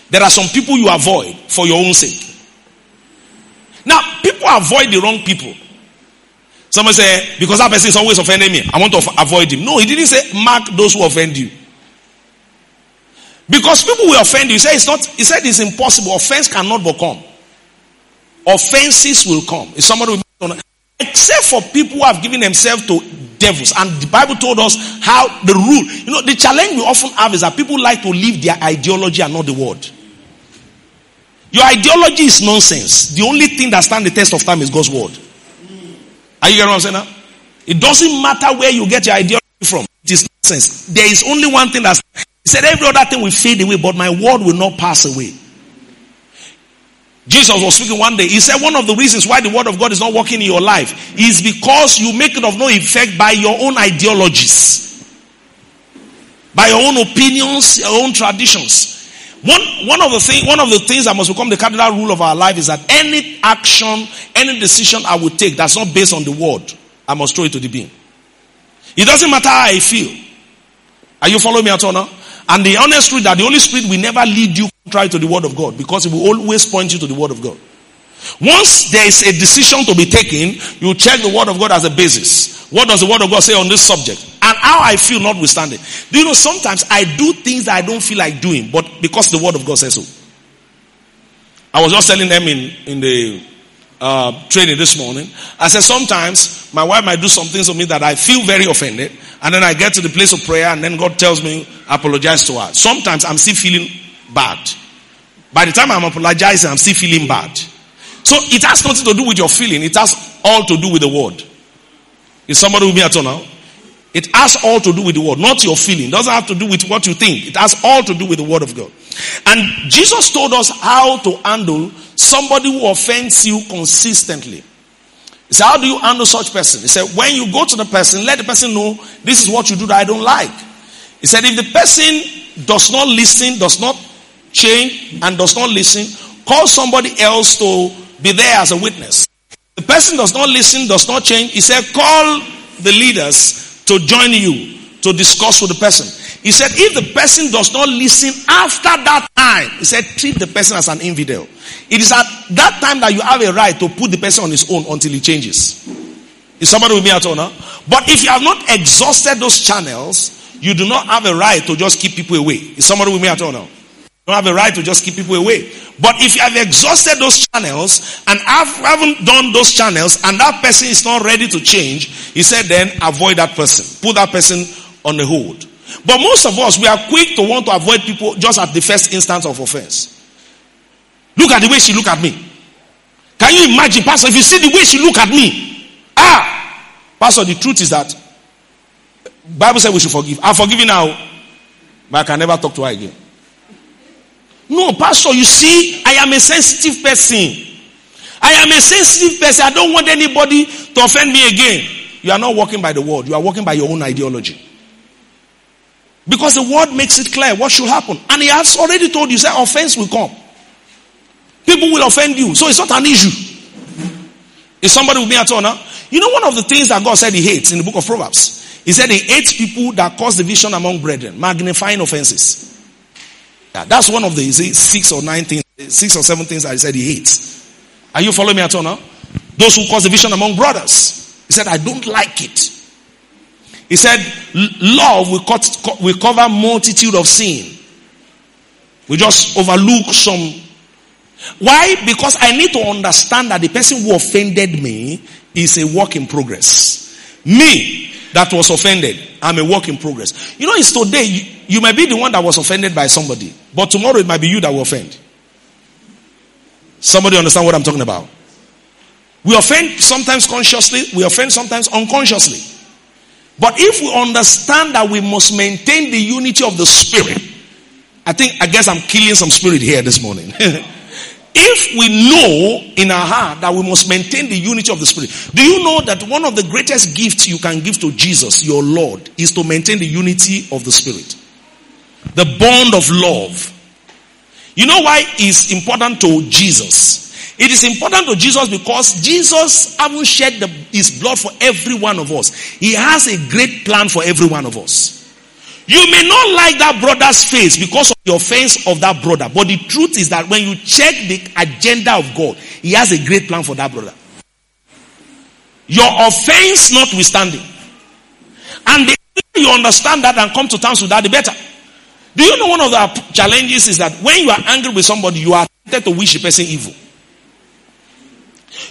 There are some people you avoid for your own sake. Now, people avoid the wrong people. Someone say, because that person is always offending me, I want to avoid him. No, he didn't say mark those who offend you. Because people will offend you. He said it's not, he said it's impossible. Offense cannot become. Offenses will come. Is somebody will Except for people who have given themselves to devils. And the Bible told us how the rule. You know, the challenge we often have is that people like to live their ideology and not the word. Your ideology is nonsense. The only thing that stands the test of time is God's word. Are you getting what I'm saying now? It doesn't matter where you get your ideology from. It is nonsense. There is only one thing that's. He said every other thing will fade away, but my word will not pass away. Jesus was speaking one day. He said one of the reasons why the word of God is not working in your life is because you make it of no effect by your own ideologies, by your own opinions, your own traditions. One, one of the thing, one of the things that must become the cardinal rule of our life is that any action, any decision I will take that's not based on the word, I must throw it to the bin. It doesn't matter how I feel. Are you following me at all now? And the honest truth that the Holy Spirit will never lead you contrary to the word of God because it will always point you to the word of God. Once there is a decision to be taken, you check the word of God as a basis. What does the word of God say on this subject? How I feel notwithstanding. Do you know sometimes I do things that I don't feel like doing, but because the word of God says so. I was just telling them in, in the uh, training this morning. I said sometimes my wife might do some things to me that I feel very offended, and then I get to the place of prayer, and then God tells me apologize to her. Sometimes I'm still feeling bad. By the time I'm apologizing, I'm still feeling bad. So it has nothing to do with your feeling. It has all to do with the word. Is somebody with me at all now? It has all to do with the word, not your feeling. It doesn't have to do with what you think. It has all to do with the word of God. And Jesus told us how to handle somebody who offends you consistently. He said, How do you handle such person? He said, When you go to the person, let the person know this is what you do that I don't like. He said, If the person does not listen, does not change, and does not listen, call somebody else to be there as a witness. The person does not listen, does not change. He said, Call the leaders to join you to discuss with the person. He said, if the person does not listen after that time, he said, treat the person as an infidel. It is at that time that you have a right to put the person on his own until he changes. Is somebody with me at all now? But if you have not exhausted those channels, you do not have a right to just keep people away. Is somebody with me at all now? You don't have a right to just keep people away. But if you have exhausted those channels and have, haven't done those channels and that person is not ready to change, he said then avoid that person. Put that person on the hold. But most of us, we are quick to want to avoid people just at the first instance of offense. Look at the way she look at me. Can you imagine, Pastor, if you see the way she look at me? Ah! Pastor, the truth is that Bible said we should forgive. I'm forgiving now, but I can never talk to her again. No, Pastor, you see, I am a sensitive person. I am a sensitive person. I don't want anybody to offend me again. You are not walking by the word, you are walking by your own ideology. Because the word makes it clear what should happen. And he has already told you, say, offense will come. People will offend you. So it's not an issue. Is somebody with me at all now? You know, one of the things that God said he hates in the book of Proverbs, he said he hates people that cause division among brethren, magnifying offenses. Yeah, that's one of the see, six or nine things, six or seven things I said he hates. Are you following me at all now? Those who cause division among brothers. He said, I don't like it. He said, love will, cut, will cover multitude of sin. We just overlook some. Why? Because I need to understand that the person who offended me is a work in progress. Me, that was offended, I'm a work in progress. You know, it's today, you, you may be the one that was offended by somebody, but tomorrow it might be you that will offend. Somebody understand what I'm talking about? We offend sometimes consciously, we offend sometimes unconsciously. But if we understand that we must maintain the unity of the spirit, I think, I guess I'm killing some spirit here this morning. if we know in our heart that we must maintain the unity of the spirit, do you know that one of the greatest gifts you can give to Jesus, your Lord, is to maintain the unity of the spirit? The bond of love. You know why it's important to Jesus? It is important to Jesus because Jesus haven't shed the, his blood for every one of us. He has a great plan for every one of us. You may not like that brother's face because of the offense of that brother, but the truth is that when you check the agenda of God, He has a great plan for that brother. Your offense notwithstanding. And the you understand that and come to terms with that, the better. Do you know one of the challenges is that when you are angry with somebody, you are tempted to wish the person evil.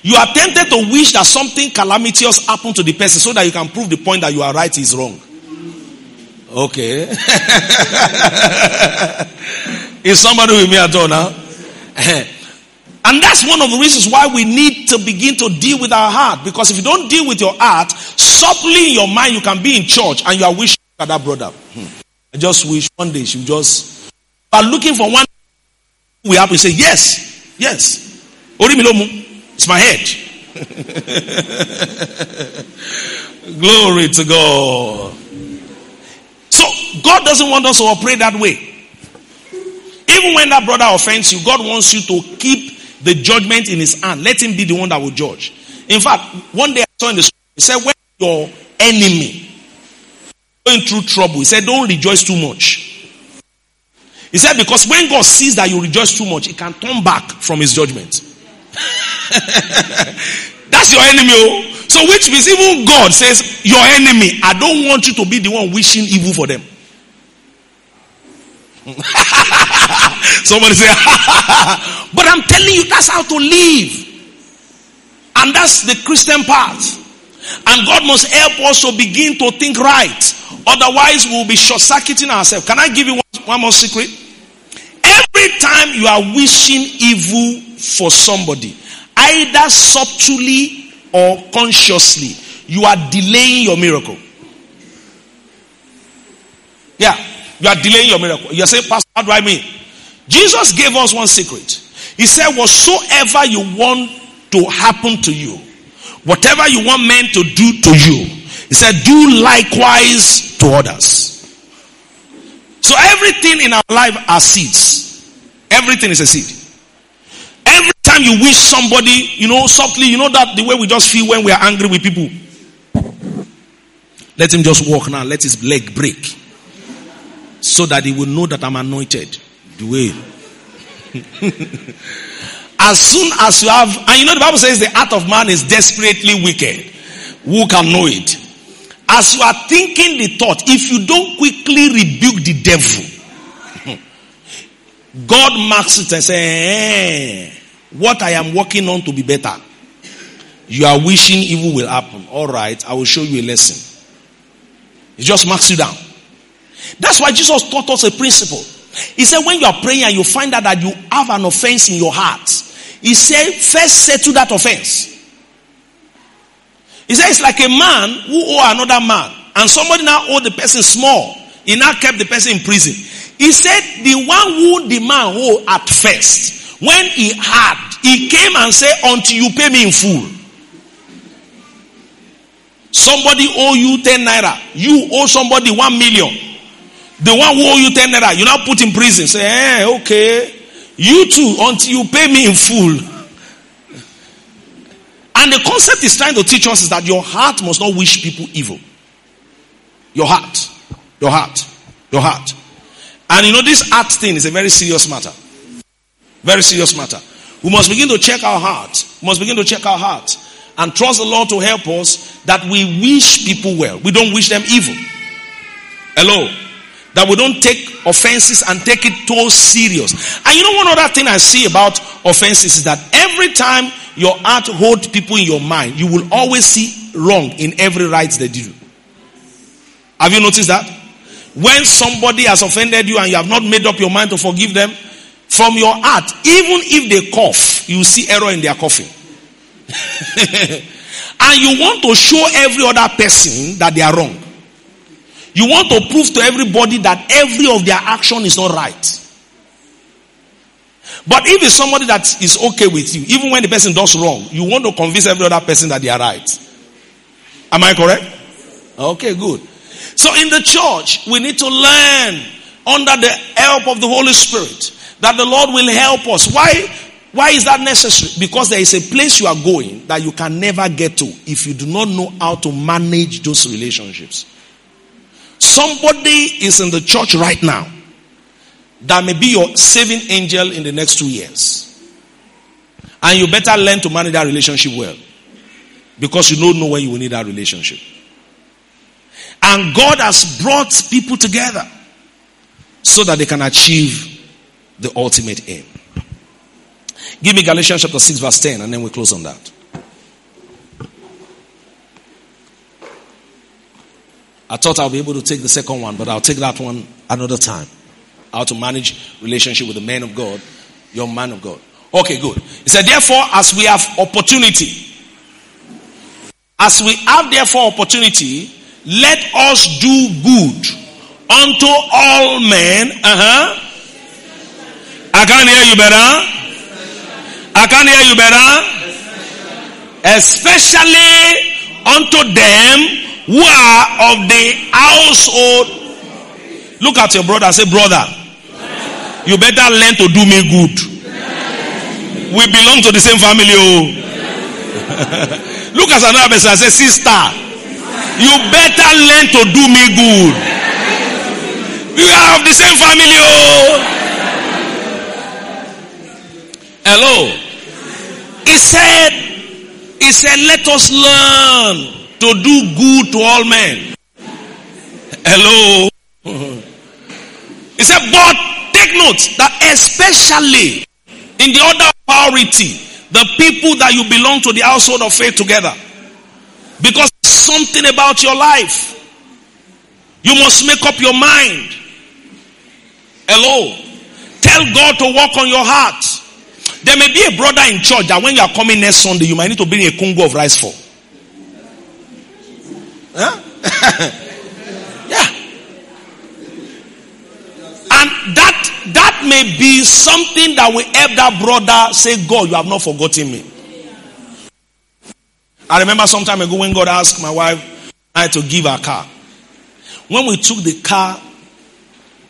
You are tempted to wish that something calamitous happened to the person so that you can prove the point that you are right is wrong. Okay. is somebody with me at all now? and that's one of the reasons why we need to begin to deal with our heart. Because if you don't deal with your heart, subtly in your mind, you can be in church and you are wishing at that brother. Hmm. I just wish one day she just. But looking for one, we have to say, yes, yes. It's my head. Glory to God. God doesn't want us to operate that way. Even when that brother offends you, God wants you to keep the judgment in his hand. Let him be the one that will judge. In fact, one day I saw in the story, he said, when your enemy going through trouble, he said, don't rejoice too much. He said, because when God sees that you rejoice too much, he can turn back from his judgment. That's your enemy. Oh. So which means even God says, your enemy, I don't want you to be the one wishing evil for them. Somebody say, but I'm telling you, that's how to live. And that's the Christian path. And God must help us to begin to think right. Otherwise, we'll be short circuiting ourselves. Can I give you one, one more secret? Every time you are wishing evil for somebody, either subtly or consciously, you are delaying your miracle. Yeah, you are delaying your miracle. You're saying, Pastor, how do I mean? Jesus gave us one secret. He said, Whatsoever you want to happen to you, whatever you want men to do to you, he said, Do likewise to others. So everything in our life are seeds. Everything is a seed. Every time you wish somebody, you know, softly, you know that the way we just feel when we are angry with people. Let him just walk now. Let his leg break. So that he will know that I'm anointed. Way. as soon as you have, and you know the Bible says the heart of man is desperately wicked. Who can know it? As you are thinking the thought, if you don't quickly rebuke the devil, God marks it and says, eh, what I am working on to be better. You are wishing evil will happen. All right, I will show you a lesson. It just marks you down. That's why Jesus taught us a principle. He said, when you are praying and you find out that you have an offense in your heart, he said, first settle that offense. He said, it's like a man who owe another man, and somebody now owe the person small. He now kept the person in prison. He said, the one who the man owed at first, when he had, he came and said, until you pay me in full. Somebody owe you 10 naira. You owe somebody 1 million. The one who owe you 10 naira, you now put in prison. Say, eh, okay. You too, until you pay me in full. And the concept is trying to teach us is that your heart must not wish people evil. Your heart. Your heart. Your heart. And you know, this heart thing is a very serious matter. Very serious matter. We must begin to check our heart. We must begin to check our heart and trust the Lord to help us that we wish people well. We don't wish them evil. Hello. That we don't take offenses and take it too serious. And you know one other thing I see about offenses is that every time your heart holds people in your mind, you will always see wrong in every right they do. Have you noticed that? When somebody has offended you and you have not made up your mind to forgive them, from your heart, even if they cough, you see error in their coughing. and you want to show every other person that they are wrong. You want to prove to everybody that every of their action is not right. But if it's somebody that is okay with you, even when the person does wrong, you want to convince every other person that they are right. Am I correct? Okay, good. So in the church, we need to learn under the help of the Holy Spirit that the Lord will help us. Why? Why is that necessary? Because there is a place you are going that you can never get to if you do not know how to manage those relationships. Somebody is in the church right now that may be your saving angel in the next two years. And you better learn to manage that relationship well. Because you don't know when you will need that relationship. And God has brought people together so that they can achieve the ultimate aim. Give me Galatians chapter 6, verse 10, and then we close on that. I thought I'll be able to take the second one, but I'll take that one another time. How to manage relationship with the man of God, your man of God. Okay, good. He said, therefore, as we have opportunity, as we have therefore opportunity, let us do good unto all men. Uh huh. I can't hear you better. I can't hear you better. Especially unto them who are of the household. Look at your brother. Say, brother, you better learn to do me good. We belong to the same family. Oh. Look at another person say, sister, you better learn to do me good. We are of the same family. Oh. Hello. He said, He said, let us learn to do good to all men. Hello. He said, but take note that especially in the order of priority, the people that you belong to the household of faith together. Because something about your life. You must make up your mind. Hello. Tell God to work on your heart. There may be a brother in church that when you are coming next Sunday, you might need to bring a Congo of rice for. Huh? yeah. And that that may be something that will help that brother say, God, you have not forgotten me. I remember some time ago when God asked my wife I to give her car. When we took the car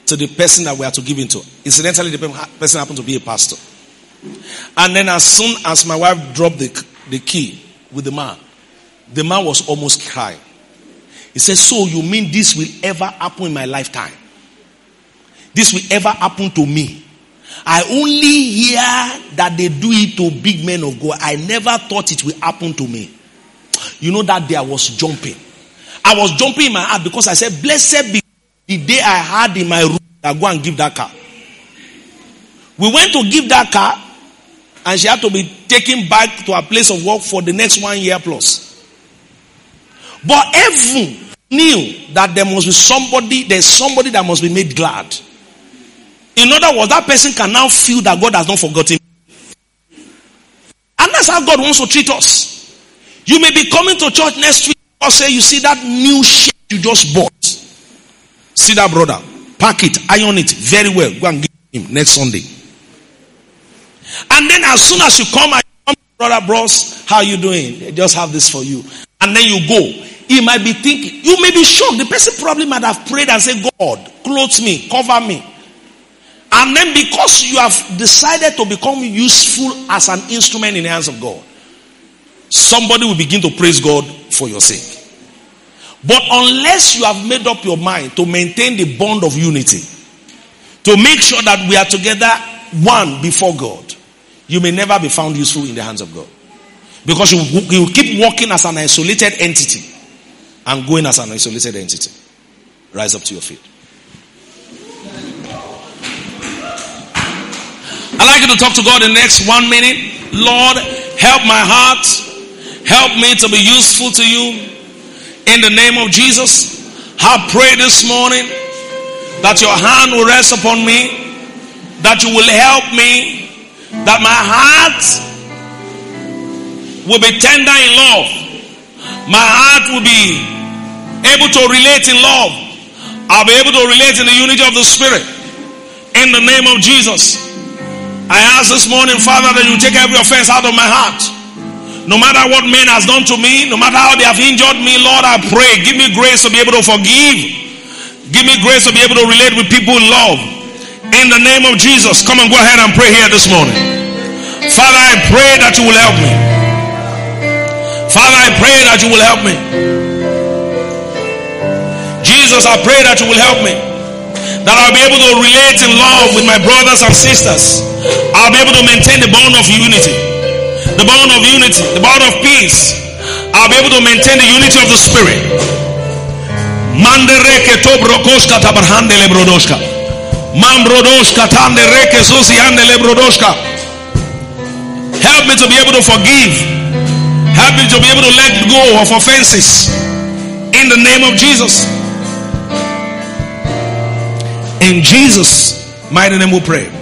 to the person that we had to give it to, incidentally, the person happened to be a pastor. And then as soon as my wife dropped the, the key with the man, the man was almost crying. He said, So you mean this will ever happen in my lifetime? This will ever happen to me? I only hear that they do it to big men of God. I never thought it will happen to me. You know that day I was jumping. I was jumping in my heart because I said, Blessed be the day I had in my room I go and give that car. We went to give that car and she had to be taken back to her place of work for the next one year plus. But heaven knew that there must be somebody, there's somebody that must be made glad In other words, that person can now feel that God has not forgotten. And that's how God wants to treat us. You may be coming to church next week or say, You see that new shirt you just bought. See that brother. Pack it, iron it very well. Go and give him next Sunday. And then as soon as you come, I come, brother bros, how you doing? Just have this for you. And then you go. He might be thinking, you may be shocked. The person probably might have prayed and said, God, clothe me, cover me. And then because you have decided to become useful as an instrument in the hands of God, somebody will begin to praise God for your sake. But unless you have made up your mind to maintain the bond of unity, to make sure that we are together one before God, you may never be found useful in the hands of God. Because you, you keep walking as an isolated entity and going as an isolated entity. Rise up to your feet. I'd like you to talk to God in the next one minute. Lord, help my heart. Help me to be useful to you. In the name of Jesus, I pray this morning that your hand will rest upon me, that you will help me, that my heart will be tender in love. My heart will be able to relate in love. I'll be able to relate in the unity of the Spirit. In the name of Jesus. I ask this morning, Father, that you take every offense out of my heart. No matter what man has done to me, no matter how they have injured me, Lord, I pray, give me grace to be able to forgive. Give me grace to be able to relate with people in love. In the name of Jesus, come and go ahead and pray here this morning. Father, I pray that you will help me. Father, I pray that you will help me. Jesus, I pray that you will help me that I'll be able to relate in love with my brothers and sisters. I'll be able to maintain the bond of unity, the bond of unity, the bond of peace. I'll be able to maintain the unity of the spirit. Help me to be able to forgive. Help me to be able to let go of offenses. In the name of Jesus. In Jesus' mighty name we pray.